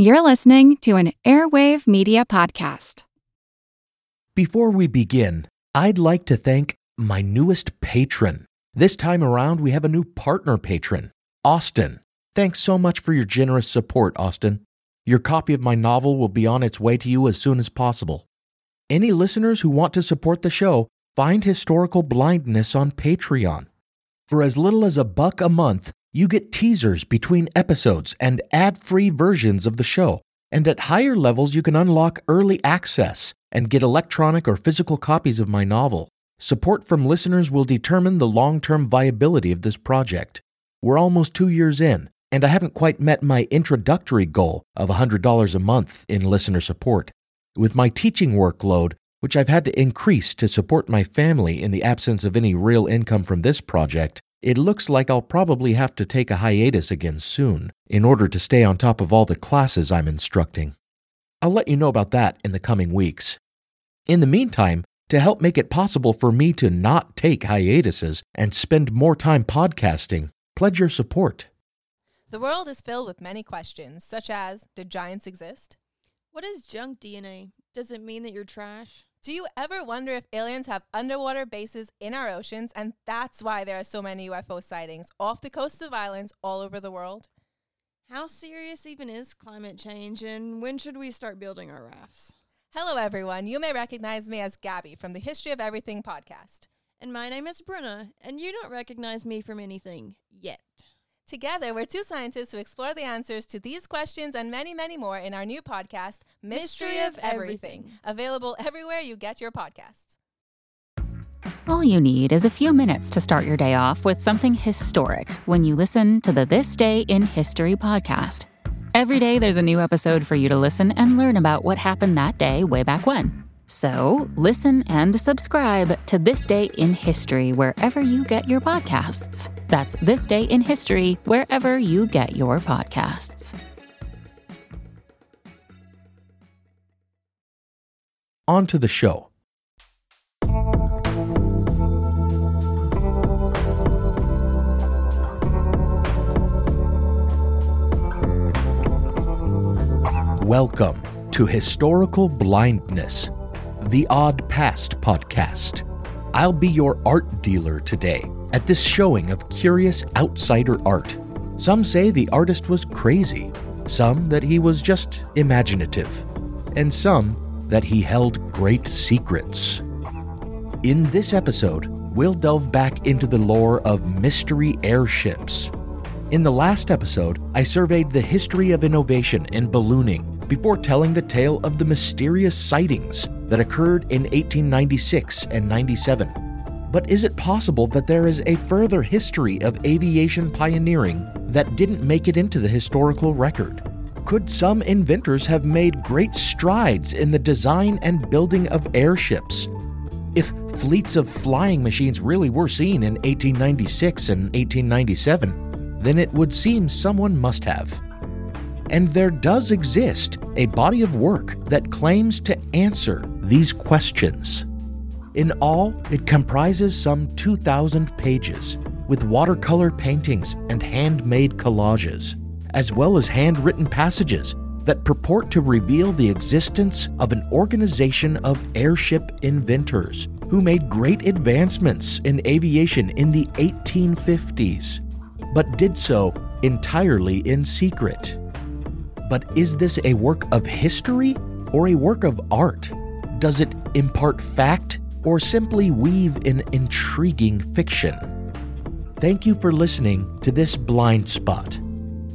You're listening to an Airwave Media Podcast. Before we begin, I'd like to thank my newest patron. This time around, we have a new partner patron, Austin. Thanks so much for your generous support, Austin. Your copy of my novel will be on its way to you as soon as possible. Any listeners who want to support the show, find Historical Blindness on Patreon. For as little as a buck a month, you get teasers between episodes and ad free versions of the show. And at higher levels, you can unlock early access and get electronic or physical copies of my novel. Support from listeners will determine the long term viability of this project. We're almost two years in, and I haven't quite met my introductory goal of $100 a month in listener support. With my teaching workload, which I've had to increase to support my family in the absence of any real income from this project, it looks like I'll probably have to take a hiatus again soon in order to stay on top of all the classes I'm instructing. I'll let you know about that in the coming weeks. In the meantime, to help make it possible for me to not take hiatuses and spend more time podcasting, pledge your support. The world is filled with many questions, such as Did giants exist? What is junk DNA? Does it mean that you're trash? Do you ever wonder if aliens have underwater bases in our oceans and that's why there are so many UFO sightings off the coasts of islands all over the world? How serious even is climate change and when should we start building our rafts? Hello, everyone. You may recognize me as Gabby from the History of Everything podcast. And my name is Bruna, and you don't recognize me from anything yet. Together, we're two scientists who explore the answers to these questions and many, many more in our new podcast, Mystery, Mystery of Everything, Everything. available everywhere you get your podcasts. All you need is a few minutes to start your day off with something historic when you listen to the This Day in History podcast. Every day, there's a new episode for you to listen and learn about what happened that day way back when. So, listen and subscribe to This Day in History wherever you get your podcasts. That's This Day in History wherever you get your podcasts. On to the show. Welcome to Historical Blindness, the Odd Past podcast. I'll be your art dealer today at this showing of curious outsider art. Some say the artist was crazy, some that he was just imaginative, and some that he held great secrets. In this episode, we'll delve back into the lore of mystery airships. In the last episode, I surveyed the history of innovation in ballooning before telling the tale of the mysterious sightings that occurred in 1896 and 97. But is it possible that there is a further history of aviation pioneering that didn't make it into the historical record? Could some inventors have made great strides in the design and building of airships? If fleets of flying machines really were seen in 1896 and 1897, then it would seem someone must have. And there does exist a body of work that claims to answer these questions. In all, it comprises some 2,000 pages, with watercolor paintings and handmade collages, as well as handwritten passages that purport to reveal the existence of an organization of airship inventors who made great advancements in aviation in the 1850s, but did so entirely in secret. But is this a work of history or a work of art? Does it impart fact or simply weave an intriguing fiction? Thank you for listening to this blind spot.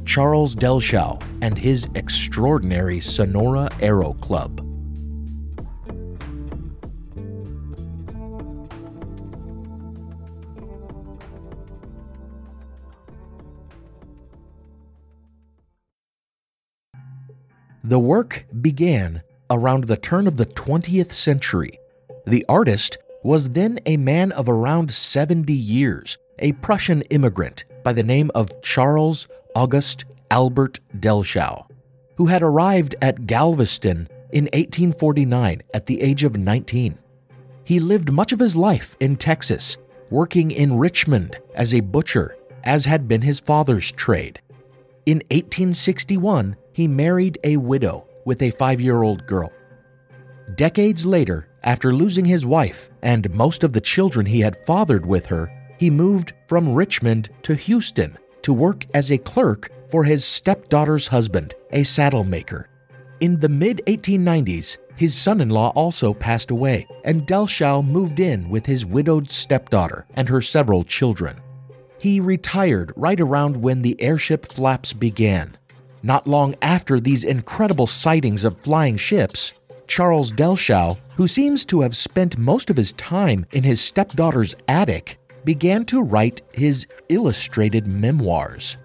Charles Dellschau and his extraordinary Sonora Aero Club. The work began around the turn of the 20th century. The artist was then a man of around 70 years, a Prussian immigrant by the name of Charles August Albert Dellschau, who had arrived at Galveston in 1849 at the age of 19. He lived much of his life in Texas, working in Richmond as a butcher, as had been his father's trade. In 1861, he married a widow with a five year old girl. Decades later, after losing his wife and most of the children he had fathered with her, he moved from Richmond to Houston to work as a clerk for his stepdaughter's husband, a saddle maker. In the mid 1890s, his son in law also passed away, and Dellschau moved in with his widowed stepdaughter and her several children. He retired right around when the airship flaps began. Not long after these incredible sightings of flying ships, Charles Dellschau, who seems to have spent most of his time in his stepdaughter's attic, began to write his illustrated memoirs.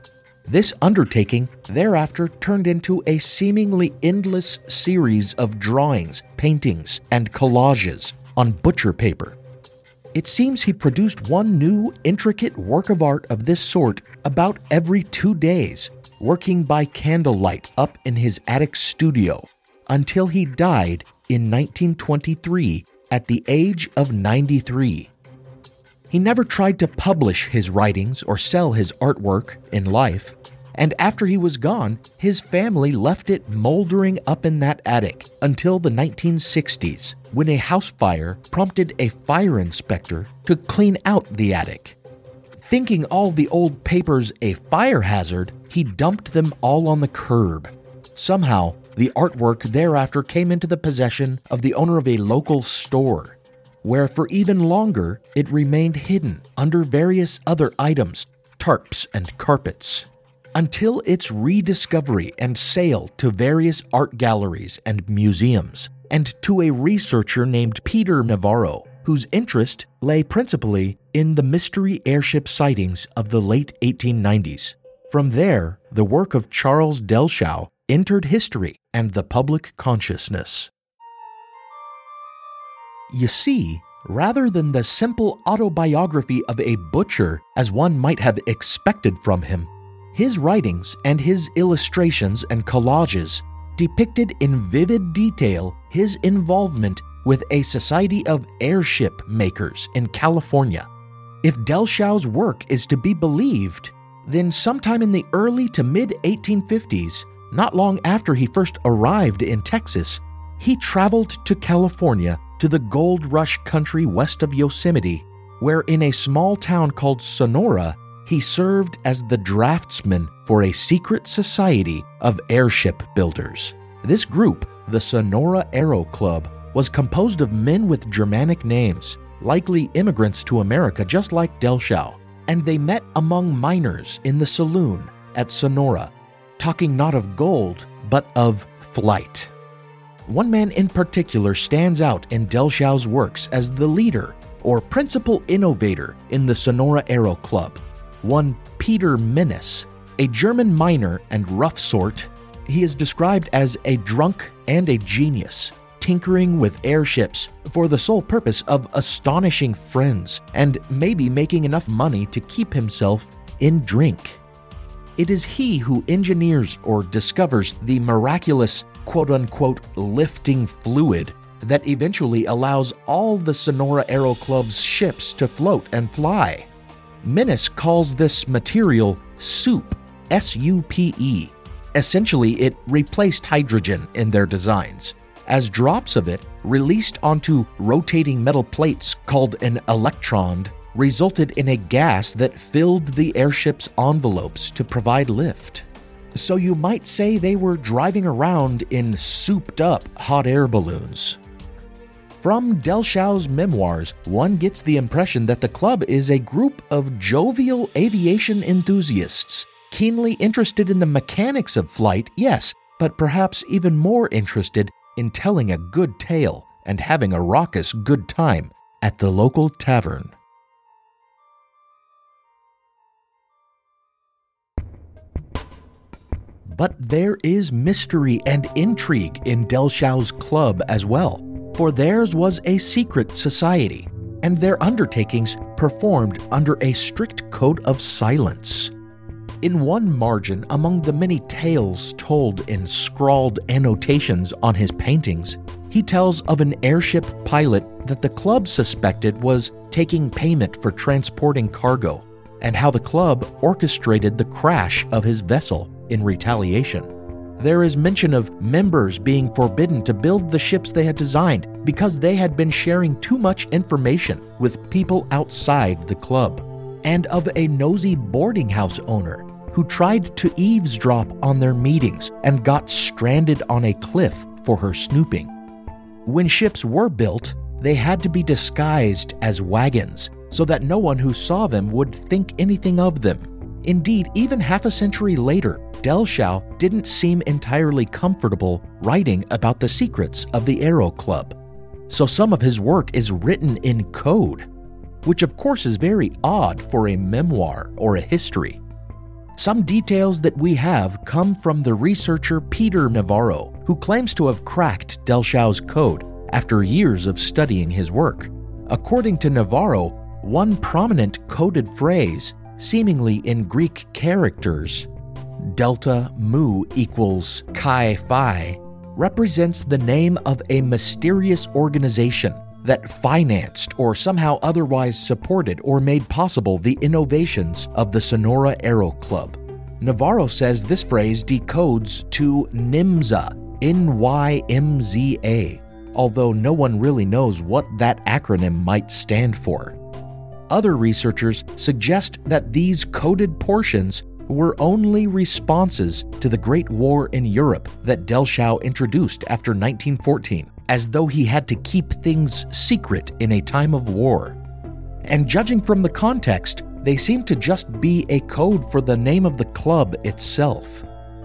This undertaking thereafter turned into a seemingly endless series of drawings, paintings, and collages on butcher paper. It seems he produced one new, intricate work of art of this sort about every two days, working by candlelight up in his attic studio until he died in 1923 at the age of 93. He never tried to publish his writings or sell his artwork in life, and after he was gone, his family left it moldering up in that attic until the 1960s, when a house fire prompted a fire inspector to clean out the attic. Thinking all the old papers a fire hazard, he dumped them all on the curb. Somehow, the artwork thereafter came into the possession of the owner of a local store where for even longer it remained hidden under various other items, tarps, and carpets, until its rediscovery and sale to various art galleries and museums, and to a researcher named Peter Navarro, whose interest lay principally in the mystery airship sightings of the late 1890s. From there, the work of Charles Dellschau entered history and the public consciousness. You see, rather than the simple autobiography of a butcher as one might have expected from him, his writings and his illustrations and collages depicted in vivid detail his involvement with a society of airship makers in California. If Dellschau's work is to be believed, then sometime in the early to mid 1850s, not long after he first arrived in Texas, he traveled to California to the gold rush country west of Yosemite, where in a small town called Sonora, he served as the draftsman for a secret society of airship builders. This group, the Sonora Aero Club, was composed of men with Germanic names, likely immigrants to America just like Dellschau, and they met among miners in the saloon at Sonora, talking not of gold, but of flight. One man in particular stands out in Dellschau's works as the leader or principal innovator in the Sonora Aero Club, one Peter Mennis, a German miner and rough sort. He is described as a drunk and a genius, tinkering with airships for the sole purpose of astonishing friends and maybe making enough money to keep himself in drink. It is he who engineers or discovers the miraculous quote unquote lifting fluid that eventually allows all the Sonora Aero Club's ships to float and fly. Mennis calls this material soup, S U P E. Essentially, it replaced hydrogen in their designs, as drops of it released onto rotating metal plates called an electron resulted in a gas that filled the airship's envelopes to provide lift. So you might say they were driving around in souped up hot air balloons. From Dellschau's memoirs, one gets the impression that the club is a group of jovial aviation enthusiasts, keenly interested in the mechanics of flight, yes, but perhaps even more interested in telling a good tale and having a raucous good time at the local tavern. But there is mystery and intrigue in Dellschau's club as well, for theirs was a secret society, and their undertakings performed under a strict code of silence. In one margin among the many tales told in scrawled annotations on his paintings, he tells of an airship pilot that the club suspected was taking payment for transporting cargo, and how the club orchestrated the crash of his vessel in retaliation. there is mention of members being forbidden to build the ships they had designed because they had been sharing too much information with people outside the club, and of a nosy boarding house owner who tried to eavesdrop on their meetings and got stranded on a cliff for her snooping. When ships were built, they had to be disguised as wagons so that no one who saw them would think anything of them. Indeed, even half a century later, Dellschau didn't seem entirely comfortable writing about the secrets of the Aero Club. So some of his work is written in code, which of course is very odd for a memoir or a history. Some details that we have come from the researcher Peter Navarro, who claims to have cracked Dellschau's code after years of studying his work. According to Navarro, one prominent coded phrase, seemingly in Greek characters, delta mu equals chi phi, represents the name of a mysterious organization that financed or somehow otherwise supported or made possible the innovations of the Sonora Aero Club. Navarro says this phrase decodes to NYMZA, N Y M Z A, although no one really knows what that acronym might stand for. Other researchers suggest that these coded portions were only responses to the Great War in Europe that Dellschau introduced after 1914, as though he had to keep things secret in a time of war. And judging from the context, they seem to just be a code for the name of the club itself.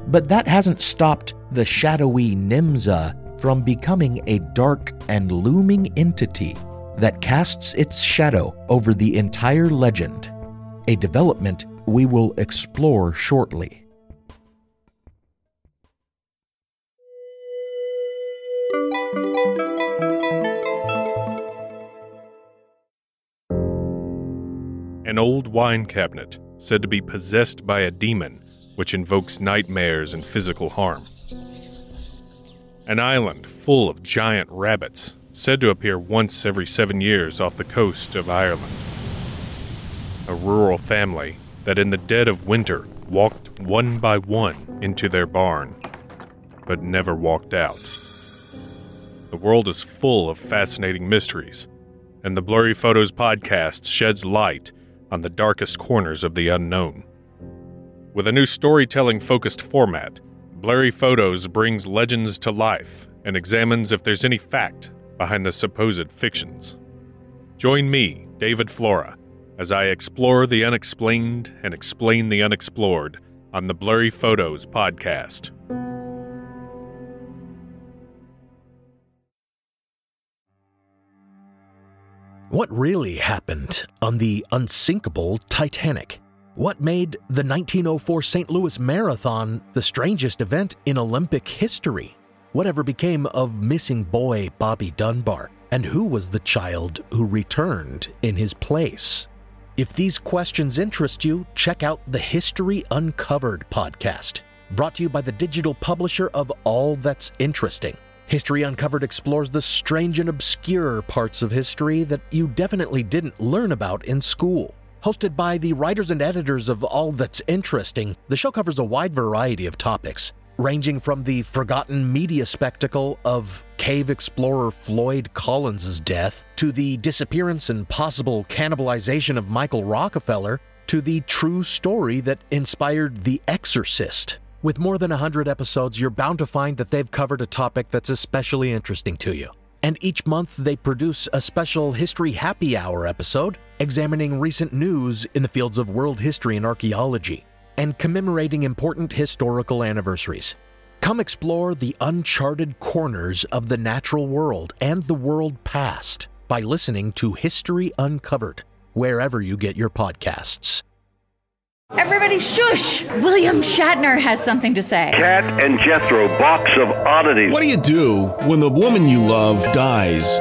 But that hasn't stopped the shadowy NYMZA from becoming a dark and looming entity that casts its shadow over the entire legend, a development we will explore shortly. An old wine cabinet said to be possessed by a demon which invokes nightmares and physical harm. An island full of giant rabbits said to appear once every seven years off the coast of Ireland. A rural family that in the dead of winter walked one by one into their barn, but never walked out. The world is full of fascinating mysteries, and the Blurry Photos podcast sheds light on the darkest corners of the unknown. With a new storytelling focused format, Blurry Photos brings legends to life and examines if there's any fact behind the supposed fictions. Join me, David Flora, as I explore the unexplained and explain the unexplored on the Blurry Photos podcast. What really happened on the unsinkable Titanic? What made the 1904 St. Louis Marathon the strangest event in Olympic history? Whatever became of missing boy Bobby Dunbar? And who was the child who returned in his place? If these questions interest you, check out the History Uncovered podcast, brought to you by the digital publisher of All That's Interesting. History Uncovered explores the strange and obscure parts of history that you definitely didn't learn about in school. Hosted by the writers and editors of All That's Interesting, the show covers a wide variety of topics, ranging from the forgotten media spectacle of cave explorer Floyd Collins' death, to the disappearance and possible cannibalization of Michael Rockefeller, to the true story that inspired The Exorcist. With more than 100 episodes, you're bound to find that they've covered a topic that's especially interesting to you. And each month, they produce a special History Happy Hour episode examining recent news in the fields of world history and archaeology and commemorating important historical anniversaries. Come explore the uncharted corners of the natural world and the world past by listening to History Uncovered, wherever you get your podcasts. Everybody shush! William Shatner has something to say. Kat and Jethro, box of oddities. What do you do when the woman you love dies?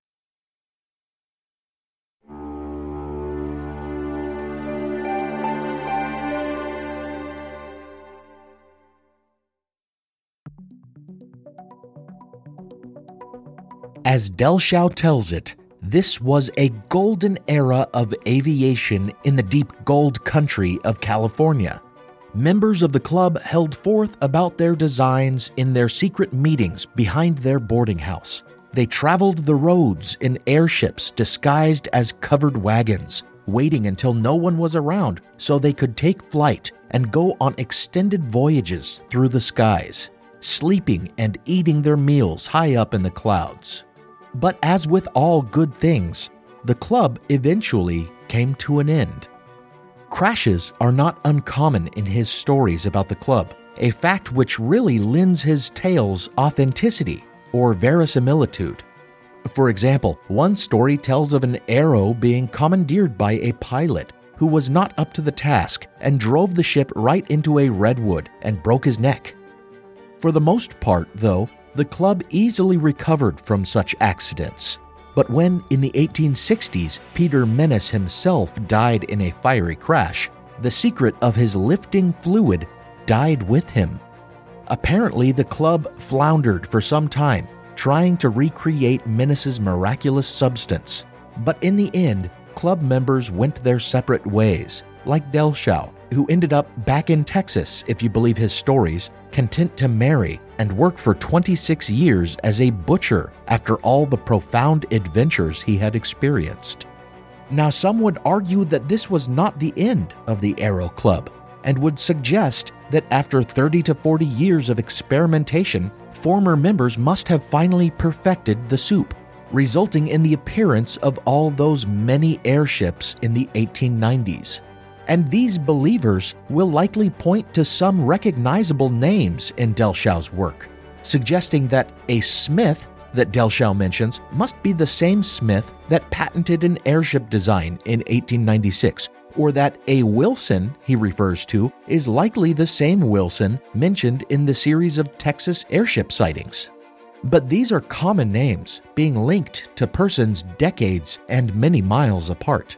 As Dellschau tells it, this was a golden era of aviation in the deep gold country of California. Members of the club held forth about their designs in their secret meetings behind their boarding house. They traveled the roads in airships disguised as covered wagons, waiting until no one was around so they could take flight and go on extended voyages through the skies, sleeping and eating their meals high up in the clouds. But as with all good things, the club eventually came to an end. Crashes are not uncommon in his stories about the club, a fact which really lends his tales authenticity or verisimilitude. For example, one story tells of an Aero being commandeered by a pilot who was not up to the task and drove the ship right into a redwood and broke his neck. For the most part, though, the club easily recovered from such accidents. But when, in the 1860s, Peter Mennis himself died in a fiery crash, the secret of his lifting fluid died with him. Apparently, the club floundered for some time, trying to recreate Mennis's miraculous substance. But in the end, club members went their separate ways, like Dellschau, who ended up back in Texas, if you believe his stories, content to marry and work for 26 years as a butcher after all the profound adventures he had experienced. Now, some would argue that this was not the end of the Aero Club and would suggest that after 30 to 40 years of experimentation, former members must have finally perfected the soup, resulting in the appearance of all those many airships in the 1890s and these believers will likely point to some recognizable names in Dellschau's work, suggesting that a Smith that Dellschau mentions must be the same Smith that patented an airship design in 1896, or that a Wilson he refers to is likely the same Wilson mentioned in the series of Texas airship sightings. But these are common names, being linked to persons decades and many miles apart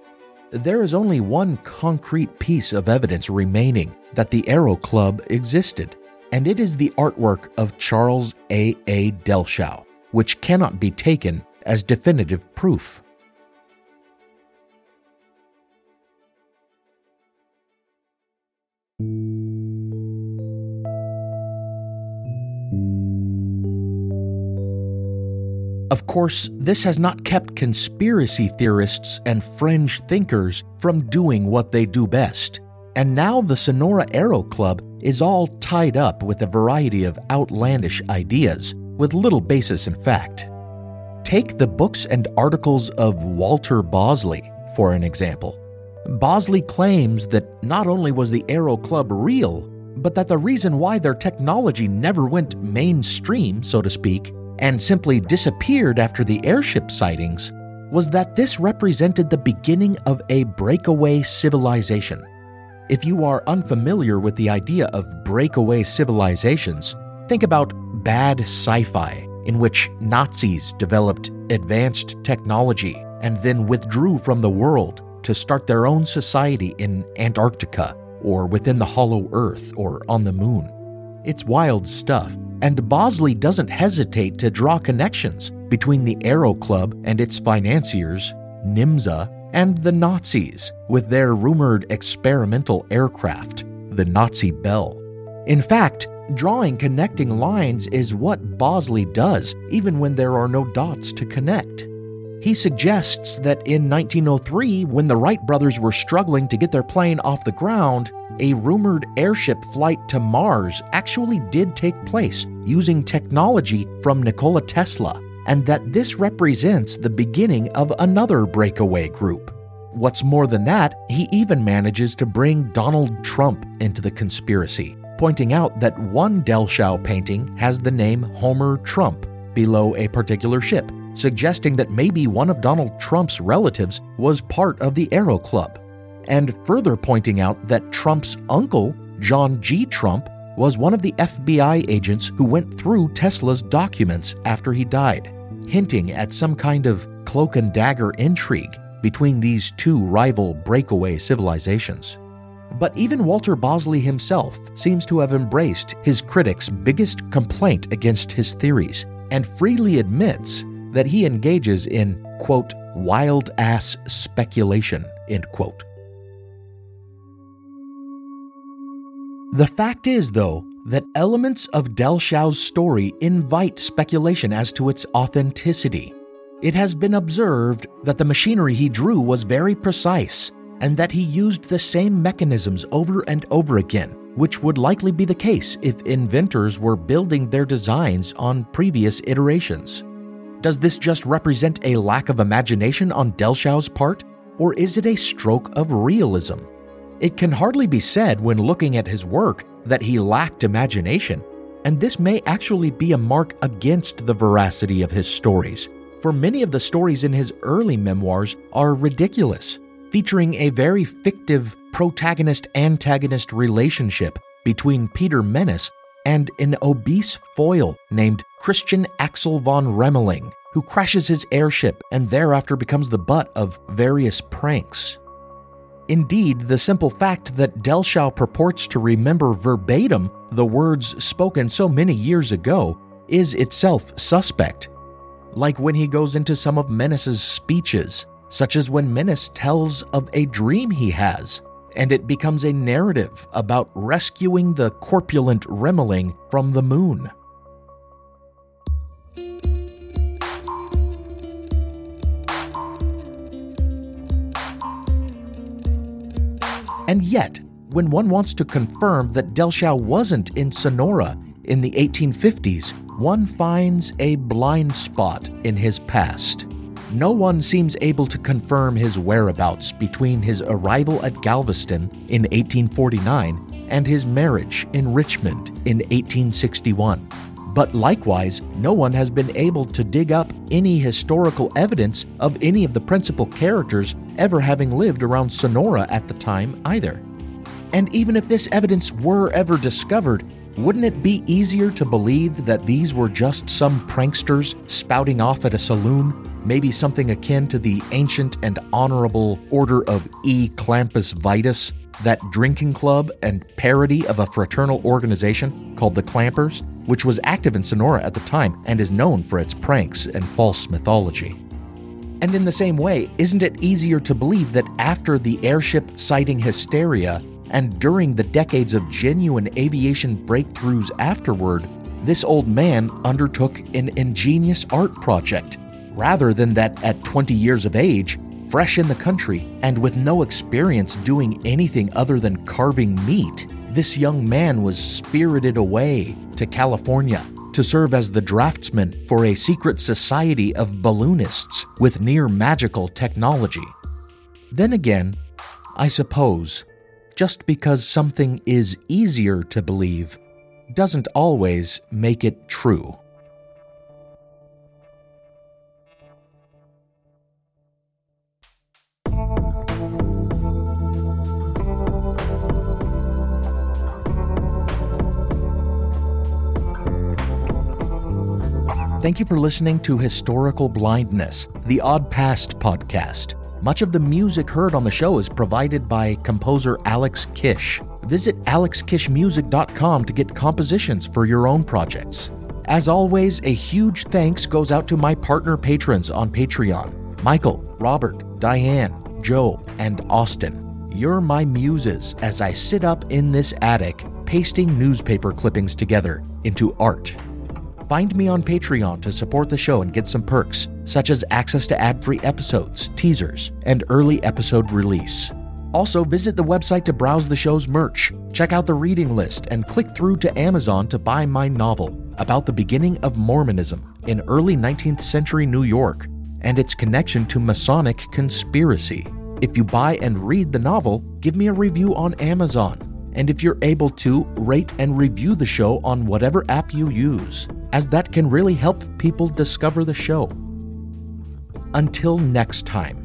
there is only one concrete piece of evidence remaining that the Aero Club existed, and it is the artwork of Charles A. A. Dellschau, which cannot be taken as definitive proof. Of course, this has not kept conspiracy theorists and fringe thinkers from doing what they do best. And now the Sonora Aero Club is all tied up with a variety of outlandish ideas with little basis in fact. Take the books and articles of Walter Bosley, for an example. Bosley claims that not only was the Aero Club real, but that the reason why their technology never went mainstream, so to speak, and simply disappeared after the airship sightings was that this represented the beginning of a breakaway civilization. If you are unfamiliar with the idea of breakaway civilizations, think about bad sci fi, in which Nazis developed advanced technology and then withdrew from the world to start their own society in Antarctica or within the hollow earth or on the moon. It's wild stuff, and Bosley doesn't hesitate to draw connections between the Aero Club and its financiers, NYMZA, and the Nazis with their rumored experimental aircraft, the Nazi Bell. In fact, drawing connecting lines is what Bosley does, even when there are no dots to connect. He suggests that in 1903, when the Wright brothers were struggling to get their plane off the ground, a rumored airship flight to Mars actually did take place using technology from Nikola Tesla, and that this represents the beginning of another breakaway group, What's more than that, he even manages to bring Donald Trump into the conspiracy, pointing out that one Dellschau painting has the name Homer Trump below a particular ship, suggesting that maybe one of Donald Trump's relatives was part of the Aero Club, and further pointing out that Trump's uncle, John G. Trump, was one of the FBI agents who went through Tesla's documents after he died, hinting at some kind of cloak and dagger intrigue between these two rival breakaway civilizations. But even Walter Bosley himself seems to have embraced his critics' biggest complaint against his theories and freely admits that he engages in, quote, wild ass speculation, end quote. The fact is, though, that elements of Dellschau's story invite speculation as to its authenticity. It has been observed that the machinery he drew was very precise and that he used the same mechanisms over and over again, which would likely be the case if inventors were building their designs on previous iterations. Does this just represent a lack of imagination on Dellschau's part, or is it a stroke of realism? It can hardly be said when looking at his work that he lacked imagination, and this may actually be a mark against the veracity of his stories for many of the stories in his early memoirs are ridiculous, featuring a very fictive protagonist antagonist relationship between Peter Mennis and an obese foil named Christian Axel von Remmeling, who crashes his airship and thereafter becomes the butt of various pranks. Indeed, the simple fact that Dellschau purports to remember verbatim the words spoken so many years ago is itself suspect like when he goes into some of Mennis's speeches, such as when Mennis tells of a dream he has, and it becomes a narrative about rescuing the corpulent Remmeling from the moon. And yet, when one wants to confirm that Dellschau wasn't in Sonora in the 1850s, one finds a blind spot in his past. No one seems able to confirm his whereabouts between his arrival at Galveston in 1849 and his marriage in Richmond in 1861. But likewise, no one has been able to dig up any historical evidence of any of the principal characters ever having lived around Sonora at the time either. And even if this evidence were ever discovered, wouldn't it be easier to believe that these were just some pranksters spouting off at a saloon, maybe something akin to the ancient and honorable Order of E. Clampus Vitus, that drinking club and parody of a fraternal organization called the Clampers, which was active in Sonora at the time and is known for its pranks and false mythology? And in the same way, isn't it easier to believe that after the airship sighting hysteria, and during the decades of genuine aviation breakthroughs afterward, this old man undertook an ingenious art project, rather than that at 20 years of age, fresh in the country, and with no experience doing anything other than carving meat, this young man was spirited away to California to serve as the draftsman for a secret society of balloonists with near magical technology. Then again, I suppose just because something is easier to believe doesn't always make it true. Thank you for listening to Historical Blindness, the Odd Past podcast. Much of the music heard on the show is provided by composer Alex Kish. Visit alexkishmusic.com to get compositions for your own projects. As always, a huge thanks goes out to my partner patrons on Patreon Michael, Robert, Diane, Joe, and Austin. You're my muses as I sit up in this attic pasting newspaper clippings together into art. Find me on Patreon to support the show and get some perks, such as access to ad free episodes, teasers, and early episode release. Also, visit the website to browse the show's merch, check out the reading list, and click through to Amazon to buy my novel about the beginning of Mormonism in early 19th century New York and its connection to Masonic conspiracy. If you buy and read the novel, give me a review on Amazon. And if you're able to, rate and review the show on whatever app you use, as that can really help people discover the show. Until next time.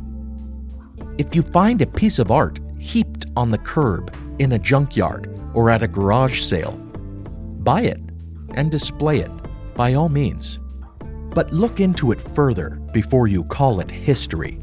If you find a piece of art heaped on the curb, in a junkyard, or at a garage sale, buy it and display it by all means. But look into it further before you call it history.